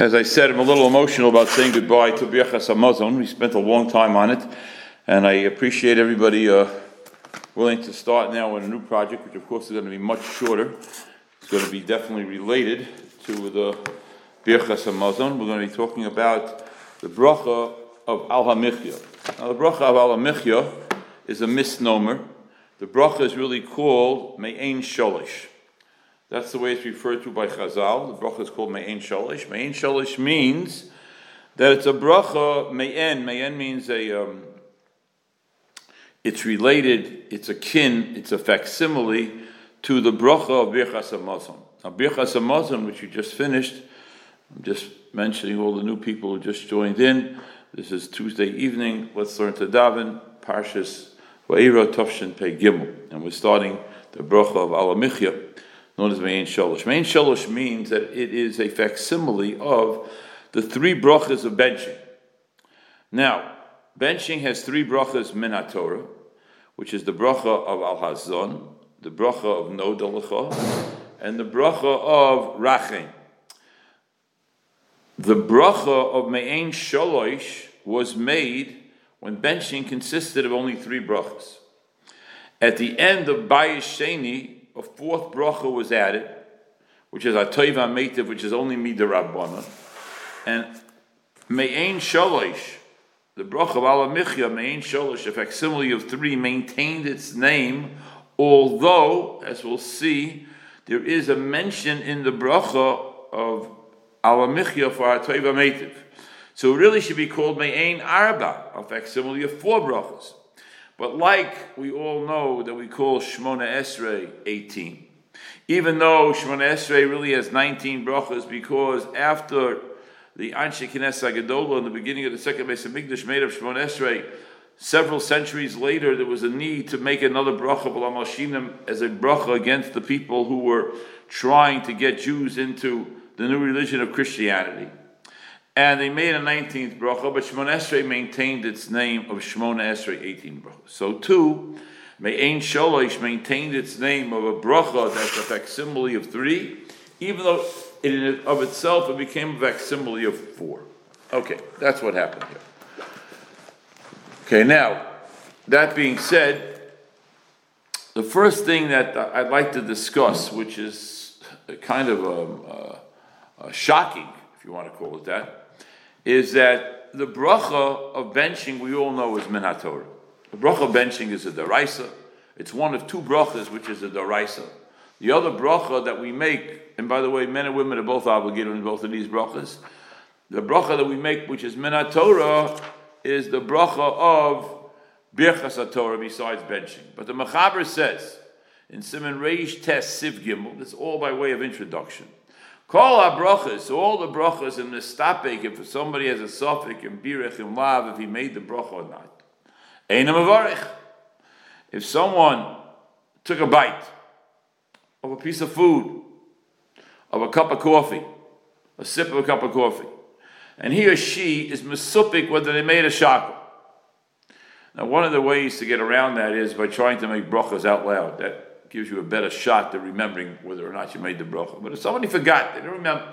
As I said, I'm a little emotional about saying goodbye to Birchas Hamazon. We spent a long time on it, and I appreciate everybody uh, willing to start now on a new project, which of course is going to be much shorter. It's going to be definitely related to the Birchas Hamazon. We're going to be talking about the bracha of Al Hamichya. Now, the bracha of Al Hamichya is a misnomer. The bracha is really called Me'ain Sholish. That's the way it's referred to by Chazal. The bracha is called Me'en Shalish. Me'en Shalish means that it's a bracha, Me'en. Me'en means a, um, it's related, it's akin, it's a facsimile to the bracha of Birchas HaMazon. Now, Birchas HaMazon, which you just finished, I'm just mentioning all the new people who just joined in. This is Tuesday evening. Let's learn to daven, Parshas Va'ira Tovshin Pei Gimel. And we're starting the bracha of Alamichya known as Mein Shalosh. Mein Shalosh means that it is a facsimile of the three brachas of benching. Now, benching has three brachas min Torah, which is the bracha of Al Hazon, the bracha of No Dalacha, and the bracha of Rachin. The bracha of Me'ain Shalosh was made when benching consisted of only three brachas. At the end of Bayish Sheni, a fourth bracha was added, which is Atoiva Meitiv, which is only Midarabana. And Me'ain Shalosh, the bracha of Alamichya, Me'ain Shalosh, a facsimile of three, maintained its name, although, as we'll see, there is a mention in the bracha of Alamichya for Atoiva Meitiv. So it really should be called Me'ain Arba, a facsimile of four brachas. But like we all know that we call Shmona Esrei 18, even though Shmona Esrei really has 19 brachas, because after the Anshe Kines Agadola in the beginning of the second base of Migdash made of Shmona Esrei, several centuries later there was a need to make another bracha b'lamashinim as a bracha against the people who were trying to get Jews into the new religion of Christianity and they made a 19th bracha, but Shemon Esrei maintained its name of Shemon Esrei 18 bracha. So too, Me'ain Sholosh maintained its name of a bracha that's a facsimile of three, even though in of itself it became a facsimile of four. Okay, that's what happened here. Okay, now, that being said, the first thing that I'd like to discuss, which is kind of um, uh, uh, shocking, if you want to call it that, is that the bracha of benching we all know is min The bracha of benching is a deraisa. It's one of two brachas, which is a deraisa. The other bracha that we make, and by the way, men and women are both obligated in both of these brachas. The bracha that we make, which is min is the bracha of birchas Torah besides benching. But the Mechaber says in Simon Reish Test Siv Gimel, that's all by way of introduction. Call our brachas, all the brachas in the stapik, if somebody has a suffix in birich and lav, if he made the bracha or not. Einam avarich. If someone took a bite of a piece of food, of a cup of coffee, a sip of a cup of coffee, and he or she is mesupik whether they made a shackle. Now, one of the ways to get around that is by trying to make brachas out loud. That gives you a better shot at remembering whether or not you made the bracha. But if somebody forgot, they don't remember,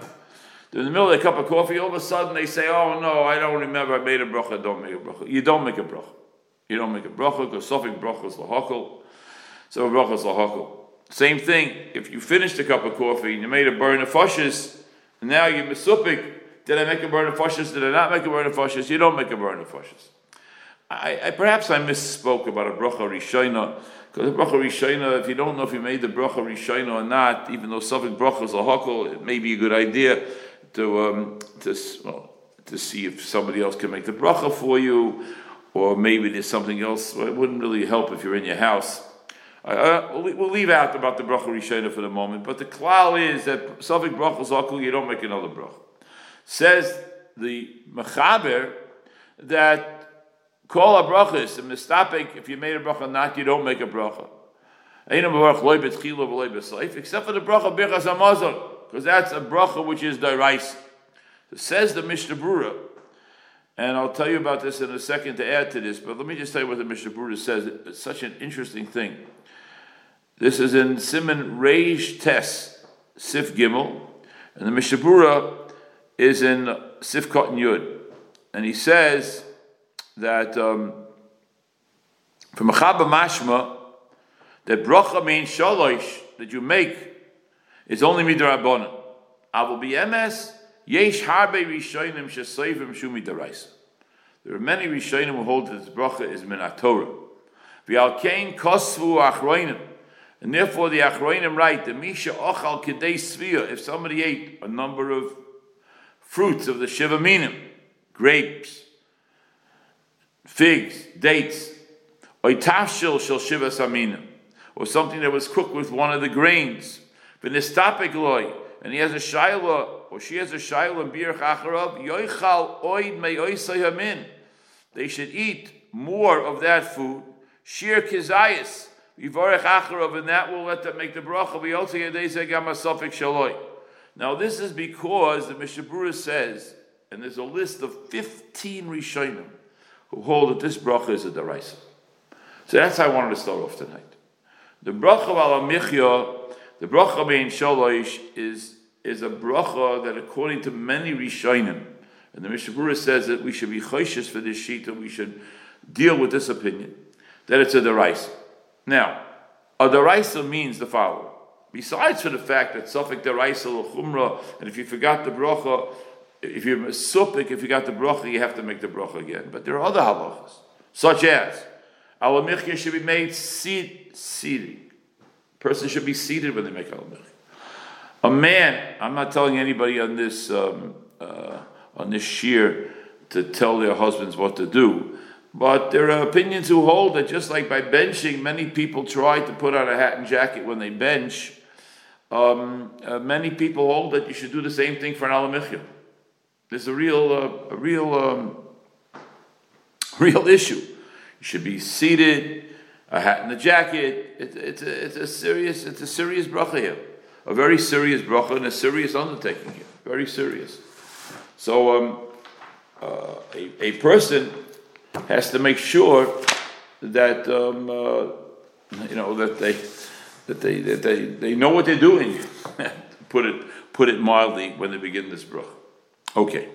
they're in the middle of a cup of coffee, all of a sudden they say, oh no, I don't remember, I made a bracha, don't make a bracha. You don't make a bracha. You don't make a bracha, because Sophic bracha is lahakal. So a bracha is lahakal. Same thing, if you finished a cup of coffee and you made a burn of fushes, and now you're misupik, did I make a burn of fushes? Did I not make a burn of fushes? You don't make a burn of fushes. I, I, perhaps I misspoke about a bracha rishayna because the bracha rishayna, if you don't know if you made the bracha rishayna or not, even though something bracha is a hakol, it may be a good idea to um, to well, to see if somebody else can make the bracha for you, or maybe there's something else. Well, it wouldn't really help if you're in your house. Uh, we'll, we'll, leave out about the bracha rishayna for the moment, but the klal is that something bracha is hakol, you don't make another bracha. Says the mechaber that Call a brachas and mistapik. If you made a bracha not, you don't make a bracha. Except for the bracha birchas hamazon, because that's a bracha which is dairais. So says the Mishnah Brura, and I'll tell you about this in a second to add to this. But let me just tell you what the Mishnah Brura says. It's such an interesting thing. This is in Simon Reish Tes Sif Gimel, and the Mishnah Brura is in Sifkot and Yud. And he says that um, from Achaba Mashma, that bracha means shalosh that you make is only midrabanan. Avol b'emes yesh harbe rishonim shesayvim shumi. There are many rishonim who hold that this bracha is min Torah. V'alkein kosvu achroinim. And therefore the achroinim write, the misha ochal svia, if somebody ate a number of fruits of the shiva minim, grapes, figs, dates, oitashil shel shiva saminim, or something that was cooked with one of the grains, v'nistapik loy, and he has a shaila, or she has a shaila and bir chacharav, yoichal oid me hamin. They should eat more of that food, shir kizayis, yivarech acharav, and that will let them make the bracha, v'yotzi yadei zegam asofik shaloi. Now this is because the Mishnah Brura says, and there's a list of 15 Rishonim who hold that this bracha is a deraisa. So that's how I wanted to start off tonight. The bracha al the bracha bein shalosh is is a bracha that according to many Rishonim, and the Mishnah Brura says that we should be choishes for this sheet and we should deal with this opinion, that it's a deraisa. Now, a deraisa means the following. Besides for the fact that Suffolk deraisa chumra, and if you forgot the bracha, if you're supik, if you got the bracha, you have to make the bracha again. But there are other halachas, such as our alamichya should be made seat, seating. Person should be seated when they make alamichya. A man, I'm not telling anybody on this um, uh, on this shear to tell their husbands what to do. But there are opinions who hold that just like by benching, many people try to put on a hat and jacket when they bench. Um, uh, many people hold that you should do the same thing for an alamichya. There's a real, uh, a real, um, real issue. You should be seated, a hat and a jacket. It, it's, a, it's a serious, it's a serious bracha here, a very serious bracha and a serious undertaking here, very serious. So um, uh, a, a person has to make sure that um, uh, you know that they that they that they, they know what they're doing. put it put it mildly when they begin this bracha. Okay,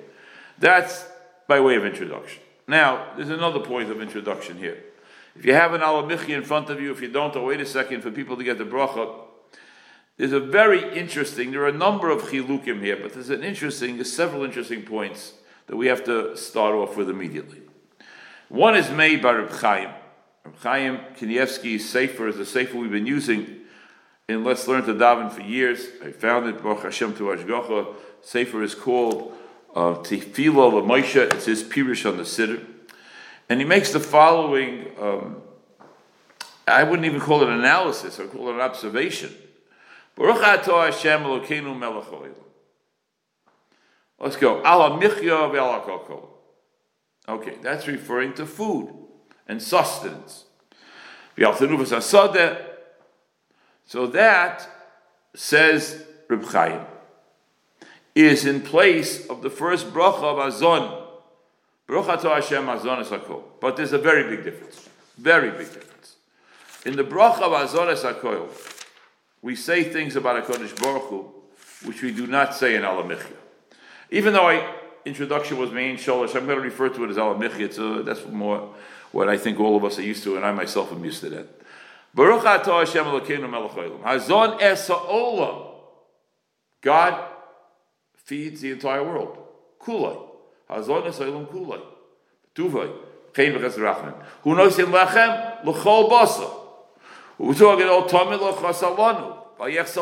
that's by way of introduction. Now, there's another point of introduction here. If you have an alamichi in front of you, if you don't, oh, wait a second for people to get the bracha. There's a very interesting, there are a number of chilukim here, but there's an interesting, there's several interesting points that we have to start off with immediately. One is made by Reb Chaim. Reb Chaim Kanievsky's Sefer is a Sefer we've been using in Let's Learn to Daven for years. I found it, Baruch Hashem to Ashgacha. Sefer is called uh, Tefillah Moshe. It's his Pirush on the Siddur. And he makes the following, um, I wouldn't even call it an analysis, I would call it an observation. Baruch Hashem Elokeinu Melech Let's go. Ala Okay, that's referring to food and sustenance. So that, says Reb Chaim, is in place of the first bracha of Azon. Baruch Hashem Azon Esakol. But there's a very big difference. Very big difference. In the bracha of Azon Esakol, we say things about HaKadosh Baruch Hu, which we do not say in Alamichya. Even though I introduction was main sholosh, I'm going to refer to it as Alamichya, so uh, that's more what I think all of us are used to, and I myself am used to that. Baruch atah Hashem Hazon es God feeds the entire world. Kulay. Hazon es ha'olam kulay. Tuvay. Chein v'ches rachman. Hu noisim lechem l'chol basa. Hu tzog edol tamid l'chas alanu. Vayech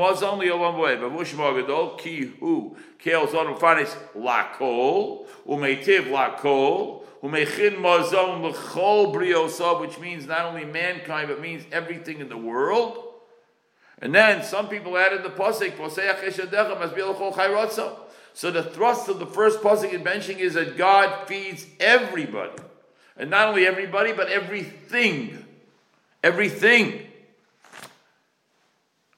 mozon li'olam v'eh. V'mush mo'agedol ki hu. Keil zonu fanis lakol. Umeitiv lakol umechin mazon l'chol briosa, which means not only mankind, but means everything in the world. And then some people added the pasuk, so the thrust of the first pasuk in benching is that God feeds everybody. And not only everybody, but everything. Everything.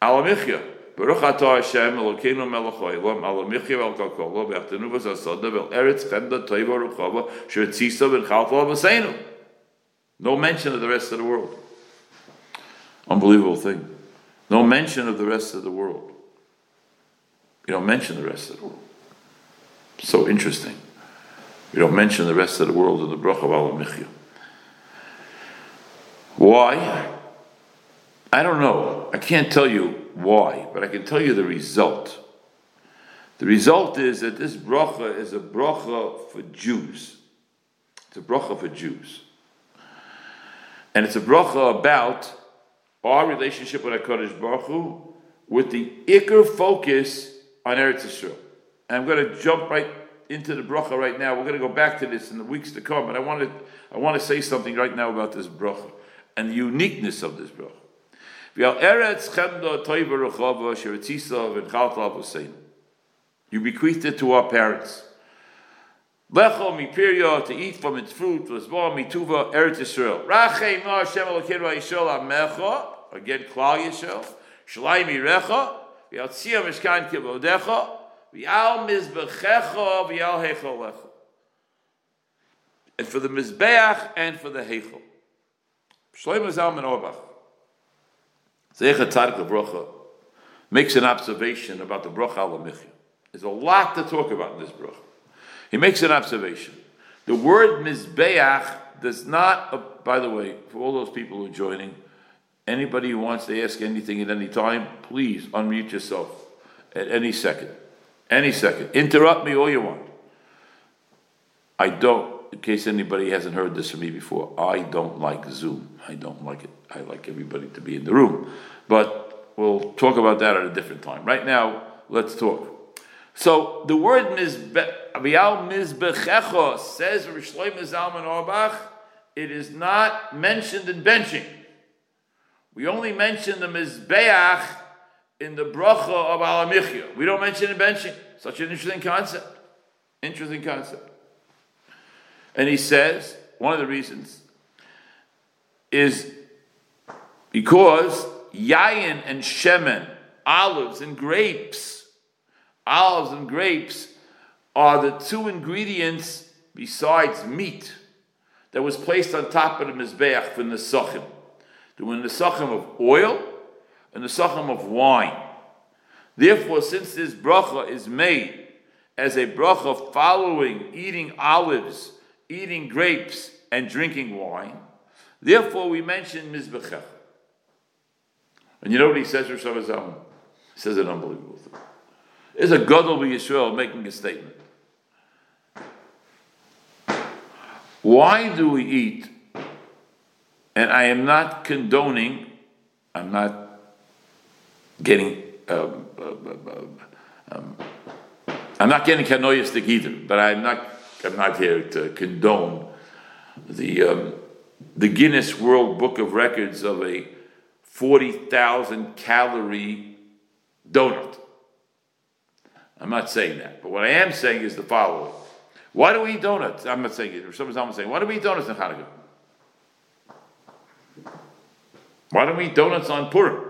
Alamichya. Baruch atah Hashem Elokeinu melech haolam al michya vel kakolo v'achtenu v'sasada vel eretz chemda toiva ruchava sheretzisa v'chalfa v'seinu. No mention of the rest of the world. Unbelievable thing. No mention of the rest of the world. You don't mention the rest of the world. So interesting. You don't mention the rest of the world in the bracha of Alamichya. Why? I don't know. I can't tell you why, but I can tell you the result. The result is that this bracha is a bracha for Jews. It's a bracha for Jews. And it's a bracha about our relationship with HaKadosh Baruch Hu with the ikr focus on Eretz Yisrael. And I'm going to jump right into the bracha right now. We're going to go back to this in the weeks to come, but I want to, I want to say something right now about this bracha and the uniqueness of this bracha. You bequeathed it to our parents. Lecho mipiria to eat from its fruit was born mituva Eretz Yisrael. Rachem no Hashem Elokeinu Yisrael Amecha again Klal Yisrael. Shalai mirecha v'yatzia mishkan kivodecha v'al mizbechecha v'al heichol lecha. And for the mizbeach and for the heichol. Shlomo Zalman Auerbach. Zecha Tzadik Bracha makes an observation about the Bracha al There's a lot to talk about in this Bracha. He makes an observation. The word Mizbeach does not, uh, by the way, for all those people who are joining, anybody who wants to ask anything at any time, please unmute yourself at any second. Any second. Interrupt me all you want. I don't, in case anybody hasn't heard this from me before, I don't like Zoom. I don't like it. I like everybody to be in the room. But we'll talk about that at a different time. Right now, let's talk. So the word Avial Mizbechecho says Rishloim Zalman Auerbach, it is not mentioned in benching. We only mention the Mizbeach in the bracha of Alamichya. We don't mention in benching. Such an interesting concept. Interesting concept. And he says, one of the reasons is because yayin and shemen, olives and grapes, olives and grapes are the two ingredients besides meat that was placed on top of the mizbeach for the nesachim. There were nesachim of oil and the nesachim of wine. Therefore, since this bracha is made as a bracha following eating olives, eating grapes, and drinking wine, therefore we mention mizbechach. And you know what he says, Rosh Hashanah? He says an unbelievable thing. There's a god Gadol Yisrael making a statement. Why do we eat? And I am not condoning, I'm not getting, um, uh, um, I'm not getting canoistic either, but I'm not, I'm not here to condone the, um, the Guinness World Book of Records of a 40,000 calorie donut. I'm not saying that. But what I am saying is the following. Why do we eat donuts? I'm not saying it. Someone's almost saying, why do we eat donuts in Hanukkah? Why don't we eat donuts on Purim?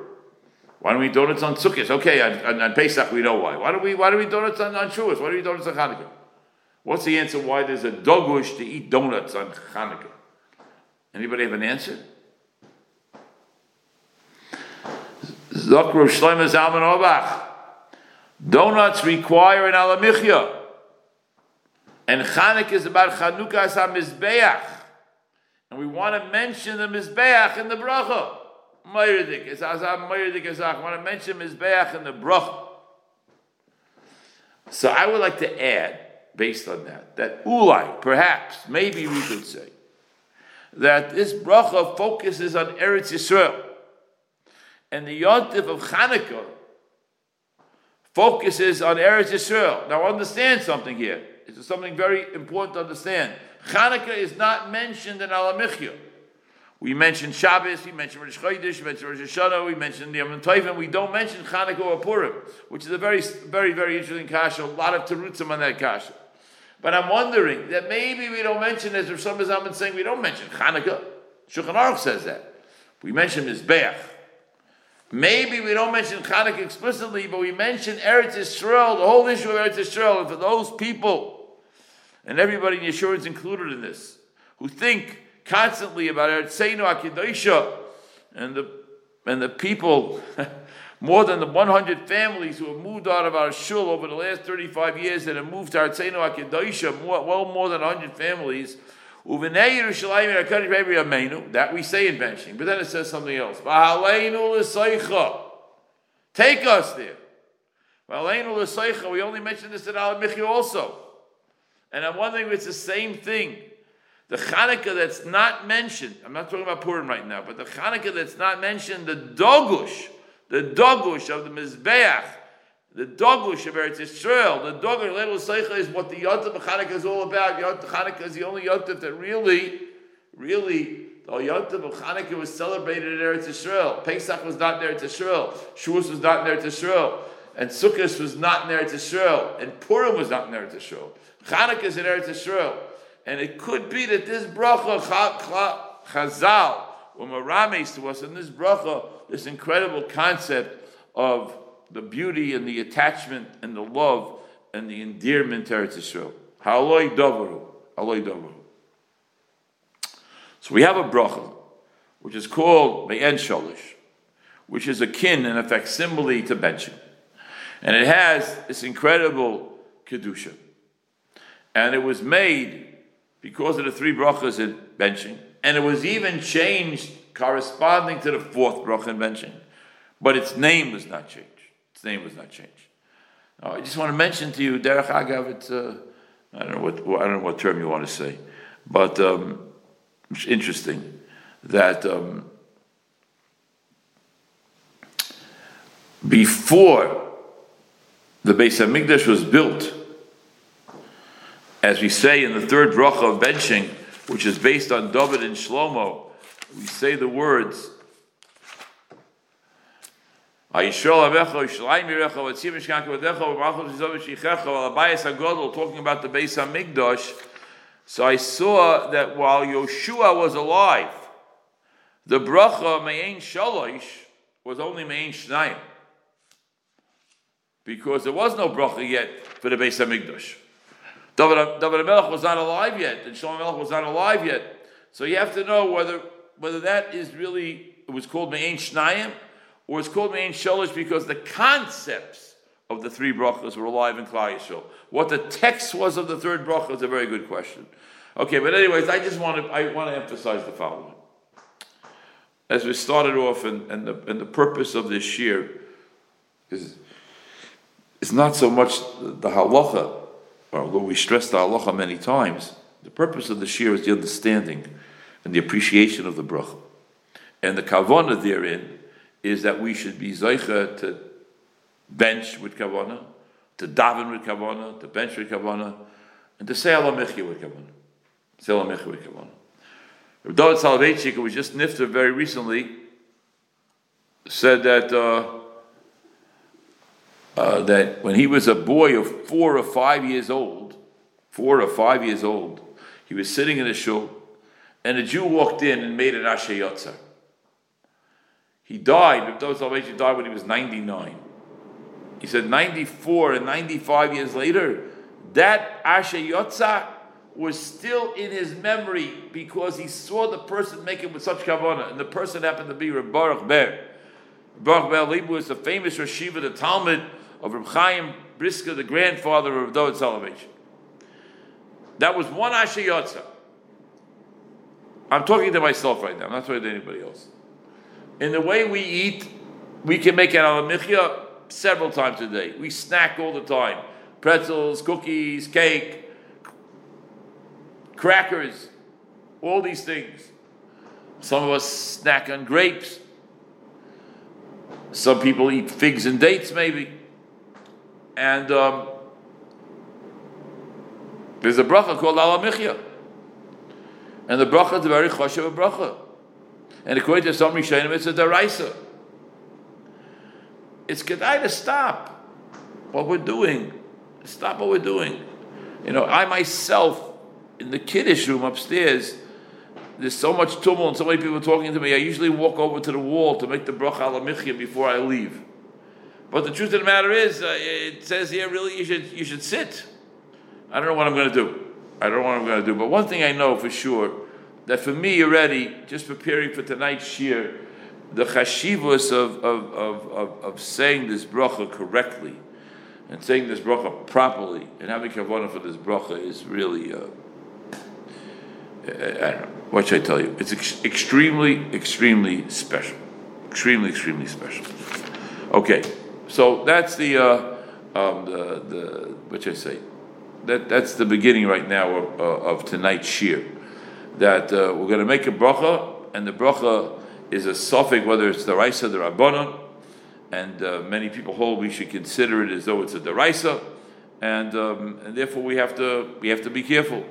Why don't we eat donuts on Sukkot? Okay, on, on, on, Pesach we know why. Why do we why do we donuts on, on? Why do we donuts on Hanukkah? What's the answer why there's a dogush to eat donuts on Hanukkah? Anybody have an answer? Zokro Shlomo Zalman Auerbach. Donuts require an alamichya. And Chanukah is about Chanukah HaMizbeach. And we want to mention the Mizbeach in the bracha. Mayridik. It's Azam Mayridik I want to mention Mizbeach in the bracha. So I would like to add, based on that, that Ulai, perhaps, maybe we could say, that this bracha focuses on Eretz Yisrael. And the yontif of Chanukah focuses on Eretz Yisrael. Now understand something here. It's something very important to understand. Hanukkah is not mentioned in Alamichya. We mentioned Shabbos, we mentioned Rosh Chodesh, we mentioned Rosh Hashanah, we mentioned the Yom. We don't mention Hanukkah or Purim, which is a very, very, very interesting kasha. A lot of terutzim on that kasha. But I'm wondering that maybe we don't mention, as Rav Shlomo saying, we don't mention Hanukkah. Shulchan Aruch says that. We mention Mizbeach. Maybe we don't mention Chanukah explicitly, but we mention Eretz Yisrael, the whole issue of Eretz Yisrael, and for those people, and everybody in Yeshua is included in this, who think constantly about Eretz Seinu Akidosha, and the and the people More than the 100 families who have moved out of our shul over the last 35 years that have moved to Artzeinu HaKedoshah, well more than 100 families, that we say in benching, but then it says something else. Take us there. We only mentioned this in Al Michi also. And I'm wondering if it's the same thing. The Hanukkah that's not mentioned, I'm not talking about Purim right now, but the Hanukkah that's not mentioned, the Dogush, the Dogush of the Mizbeach, the Dogush of Eretz Yisrael, the Dogush Leil Seicha is what the Yontif of Hanukkah is all about. Yontif Hanukkah is the only Yontif that really, really, the Yontif of Hanukkah was celebrated in Eretz Yisrael. Pesach was not in Eretz Yisrael. Shavuos was not in Eretz Yisrael. And Sukkot was not in Eretz Yisrael. And Purim was not in Eretz Yisrael. Hanukkah is in Eretz Yisrael. And it could be that this bracha, Chazal, or Marames to us in this bracha, this incredible concept of the beauty and the attachment and the love and the endearment to Eretz Yisrael. Haloi Davaru. Davaru. So we have a bracha, which is called Me'en Sholish, which is akin and a facsimile to benching. And it has this incredible Kedusha. And it was made because of the three brachas in benching. And it was even changed corresponding to the fourth bracha in benching. But its name was not changed. Its name was not changed. Now, I just want to mention to you, Derech Agav, it's, uh, I, don't know what, I don't know what term you want to say, but um, it's interesting that um, before the Beis Hamikdash was built, as we say in the third bracha of benching, which is based on David and Shlomo, we say the words. Talking about the Beis Hamikdash, so I saw that while Yoshua was alive, the bracha Me'en Shalosh was only Me'en Shnayim. Because there was no bracha yet for the Beis Hamikdash. David, David Melech was not alive yet, and Shlomo Melech was not alive yet. So you have to know whether whether that is really it was called Me'en Shnayim or it's called Me'en Sholish because the concepts of the three brachas were alive in Klal Yisrael. What the text was of the third bracha is a very good question. Okay, but anyways, I just want to I want to emphasize the following. As we started off, and, and the and the purpose of this year is is not so much the halacha although we stressed the halacha many times, the purpose of the shir is the understanding and the appreciation of the bracha. And the kavana therein is that we should be zeicha to bench with kavana, to daven with kavana, to bench with kavana, and to say alamichi with kavana. Say alamichi with kavana. Rav David Soloveitchik, who was just nifter very recently, said that uh, uh, that when he was a boy of four or five years old, four or five years old, he was sitting in a shul, and a Jew walked in and made an Ashayotza. He died, those Salvation died when he was 99. He said 94 and 95 years later, that Ashayotza was still in his memory because he saw the person make it with such kavanah, and the person happened to be Reb Baruch Ber. Baruch Ber was a famous Rashiva, the Talmud, of Reb Chaim Brisker, the grandfather of David Soloveitchik. That was one Ashayotza. I'm talking to myself right now. I'm not talking to anybody else. In the way we eat, we can make an alamichya several times a day. We snack all the time. Pretzels, cookies, cake, crackers, all these things. Some of us snack on grapes. Some people eat figs and dates, maybe. And um, there's a bracha called Alamichya. And the bracha is a very choshev bracha. And according to some Rishonim, it's a daraisa. It's kedai to stop what we're doing. Stop what we're doing. You know, I myself, in the kiddush room upstairs, there's so much tumult and so many people talking to me. I usually walk over to the wall to make the bracha alamichya before I leave. But the truth of the matter is, uh, it says here really you should you should sit. I don't know what I'm going to do. I don't know what I'm going to do. But one thing I know for sure that for me already, just preparing for tonight's year, the chashivus of, of, of, of, of saying this bracha correctly and saying this bracha properly and having kavanah for this bracha is really, uh, I don't know, what should I tell you? It's ex- extremely, extremely special. Extremely, extremely special. Okay, so that's the, uh, um, the, the, what should I say? That, that's the beginning right now of, uh, of tonight's shir. That uh, we're going to make a bracha, and the bracha is a suffix, whether it's the Raisa, the Rabbanon, and uh, many people hold we should consider it as though it's a deraisa, and, um, and therefore we have to we have to be careful,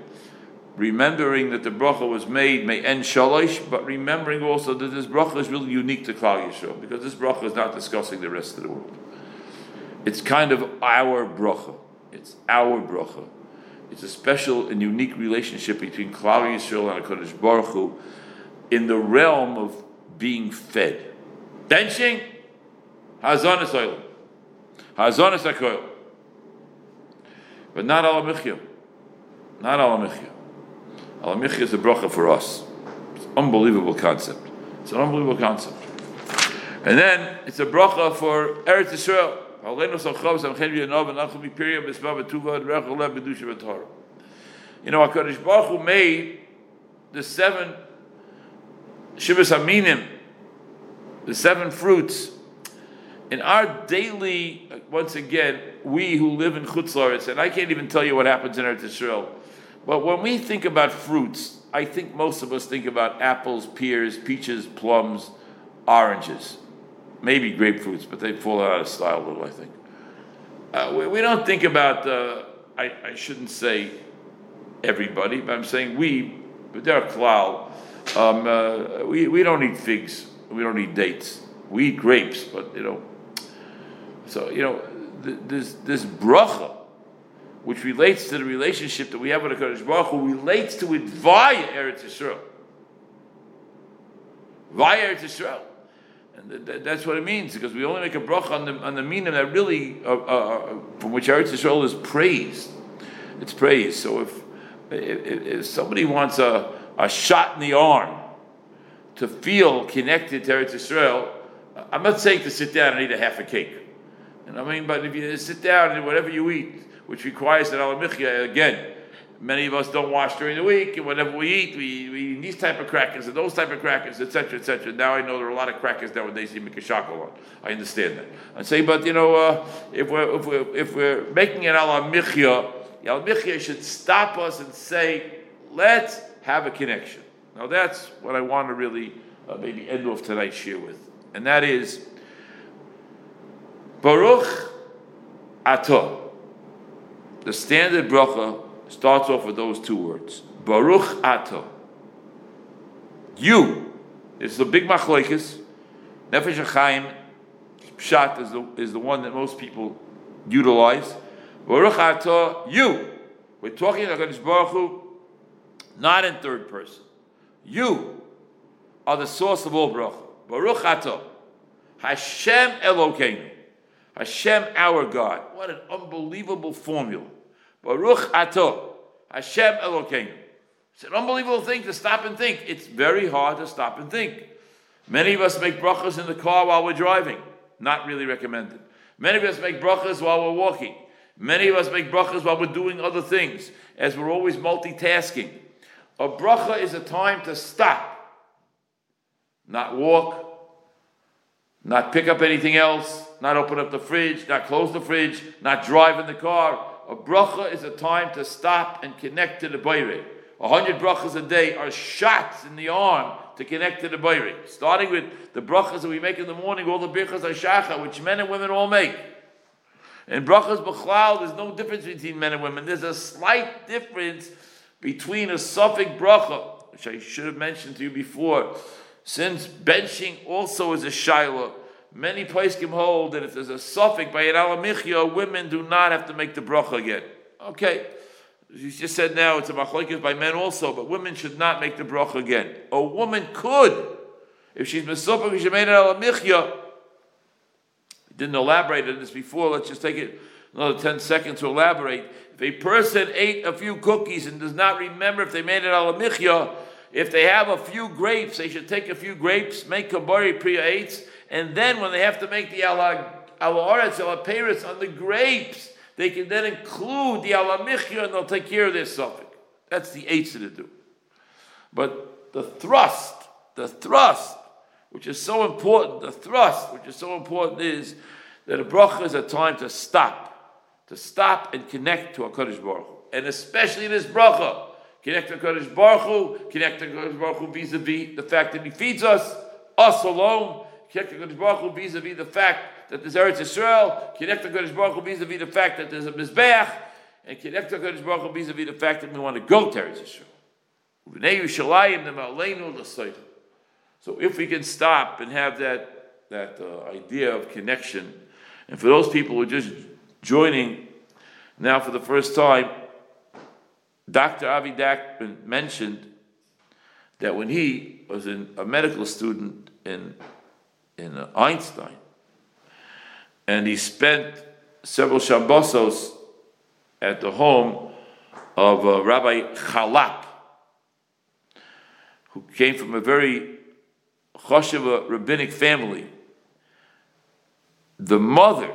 remembering that the bracha was made may end shalosh, but remembering also that this bracha is really unique to Klal Yisrael because this bracha is not discussing the rest of the world. It's kind of our bracha. It's our bracha. It's a special and unique relationship between Klal Yisrael and Hakadosh Baruch Hu in the realm of being fed. Benching Hazanis oil. Hazanis akoil. But not alamichya. Not alamichya. Alamichya is a bracha for us. It's an unbelievable concept. It's an unbelievable concept. And then it's a bracha for Eretz Yisrael. You know, HaKadosh Baruch Hu made the seven Shivas Aminim, the seven fruits. In our daily, once again, we who live in Chutzlaritz, and I can't even tell you what happens in Eretz Yisrael, but when we think about fruits, I think most of us think about apples, pears, peaches, plums, oranges, maybe grapefruits, but they fall out of style a little, I think. Uh, we, we, don't think about, uh, I, I, shouldn't say everybody, but I'm saying we, but they're klal. Um, uh, we, we don't eat figs, we don't eat dates. We eat grapes, but you know, so, you know, this, this bracha, which relates to the relationship that we have with the Kaddish Baruch relates to it via Eretz Yisrael. Via Eretz Yisrael. And th- th- that's what it means, because we only make a bracha on the, on the meaning that really, uh, uh, uh, from which Eretz Yisrael is praised. It's praised. So if, if, if somebody wants a, a shot in the arm to feel connected to Eretz Yisrael, I'm not saying to sit down and eat a half a cake. And I mean, but if you sit down and whatever you eat, which requires an alamichya, again, many of us don't wash during the week, and whatever we eat, we, we eat these type of crackers and those type of crackers, etc., etc. Now I know there are a lot of crackers nowadays you make a shackle on. I understand that. I say, but you know, uh, if we're if we're if we're making an alamichya, the alamichya should stop us and say, let's have a connection. Now that's what I want to really uh, maybe end off tonight's share with, and that is Baruch Atah. The standard bracha starts off with those two words. Baruch Atah. You. It's the big machlekes. Nefesh HaChaim, Pshat is the, is the one that most people utilize. Baruch Atah, you. We're talking about Hakadosh Baruch Hu, not in third person. You are the source of all bracha. Baruch Atah. Hashem Elokeinu. Hashem our God. What an unbelievable formula. Baruch Ato. Hashem Elokeinu. It's an unbelievable thing to stop and think. It's very hard to stop and think. Many of us make brachas in the car while we're driving. Not really recommended. Many of us make brachas while we're walking. Many of us make brachas while we're doing other things, as we're always multitasking. A bracha is a time to stop, not walk, not pick up anything else, not open up the fridge, not close the fridge, not drive in the car. A bracha is a time to stop and connect to the Bayrei. A hundred brachas a day are shots in the arm to connect to the Bayrei. Starting with the brachas that we make in the morning, all the birchas shacha, which men and women all make. In brachas b'chlal, there's no difference between men and women. There's a slight difference between a suffix bracha, which I should have mentioned to you before. Since benching also is a shiloh, many can hold that if there's a suffix by an alamichya, women do not have to make the bracha again. Okay, you just said now it's a machlokes by men also, but women should not make the bracha again. A woman could, if she's mesopah, she made an alamichya. Didn't elaborate on this before. Let's just take it another 10 seconds to elaborate. If a person ate a few cookies and does not remember if they made it alamichya, if they have a few grapes, they should take a few grapes, make kabari priya eights, and then when they have to make the ala oretz ala peris on the grapes, they can then include the ala michya and they'll take care of their suffix. That's the eights to do. But the thrust, the thrust, which is so important, the thrust, which is so important, is that a bracha is a time to stop, to stop and connect to a Kaddish Baruch. And especially this bracha, connect to Kaddish Baruch connect to Kaddish Baruch vis-a-vis the fact that He feeds us, us alone, connect to Kaddish Baruch Hu vis-a-vis the fact that there's Eretz Yisrael, connect to Kaddish Baruch Hu vis-a-vis the fact that there's a Mizbeach, and connect to Kaddish Baruch Hu vis-a-vis the fact that we want to go to Eretz Yisrael. So if we can stop and have that, that uh, idea of connection, and for those people who are just joining now for the first time, Dr. Avi Dakman mentioned that when he was in, a medical student in, in uh, Einstein, and he spent several Shabbosos at the home of uh, Rabbi Chalap, who came from a very Choshev rabbinic family. The mother,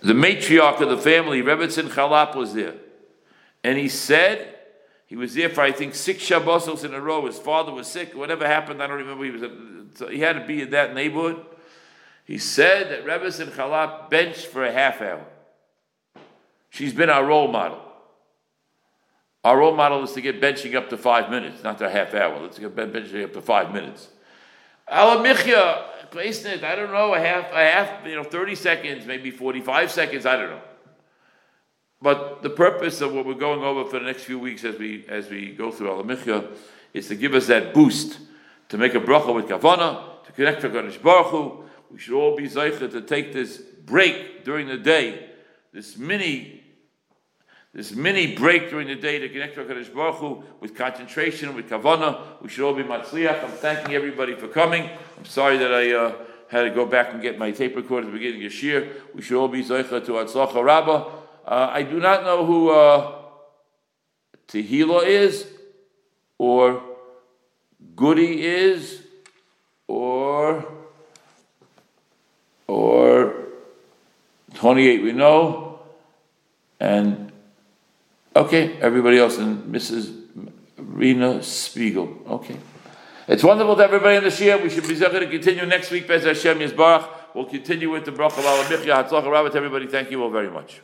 the matriarch of the family, Rebbetzin Chalap, was there. And he said, he was there for I think six Shabbosos in a row. His father was sick. Whatever happened, I don't remember. He was he had to be in that neighborhood. He said that Rebbetzin Chalap benched for a half hour. She's been our role model. Our role model is to get benching up to five minutes, not to a half hour. Let's get benching up to five minutes. Alamichya, I don't know, a half, a half, you know, 30 seconds, maybe 45 seconds, I don't know. But the purpose of what we're going over for the next few weeks as we as we go through Alamichya is to give us that boost, to make a bracha with Kavana, to connect to Ganesh Baruch Hu. We should all be zeicha to take this break during the day, this mini this mini break during the day to connect to HaKadosh Baruch Hu with concentration, with kavana. We should all be matzliach. I'm thanking everybody for coming. I'm sorry that I uh, had to go back and get my tape recorder at the beginning of Shir. We should all be zeicha to Atzlacha Rabbah. Uh, I do not know who uh, is, or Goody is, or or 28 we know, and Okay, everybody else, and Mrs. Rena Spiegel. Okay. It's wonderful to everybody in the Shia. We should be going to continue next week, Bez Hashem Yisbarach. We'll continue with the of Al Hatzlacha Rabbat. Everybody, thank you all very much.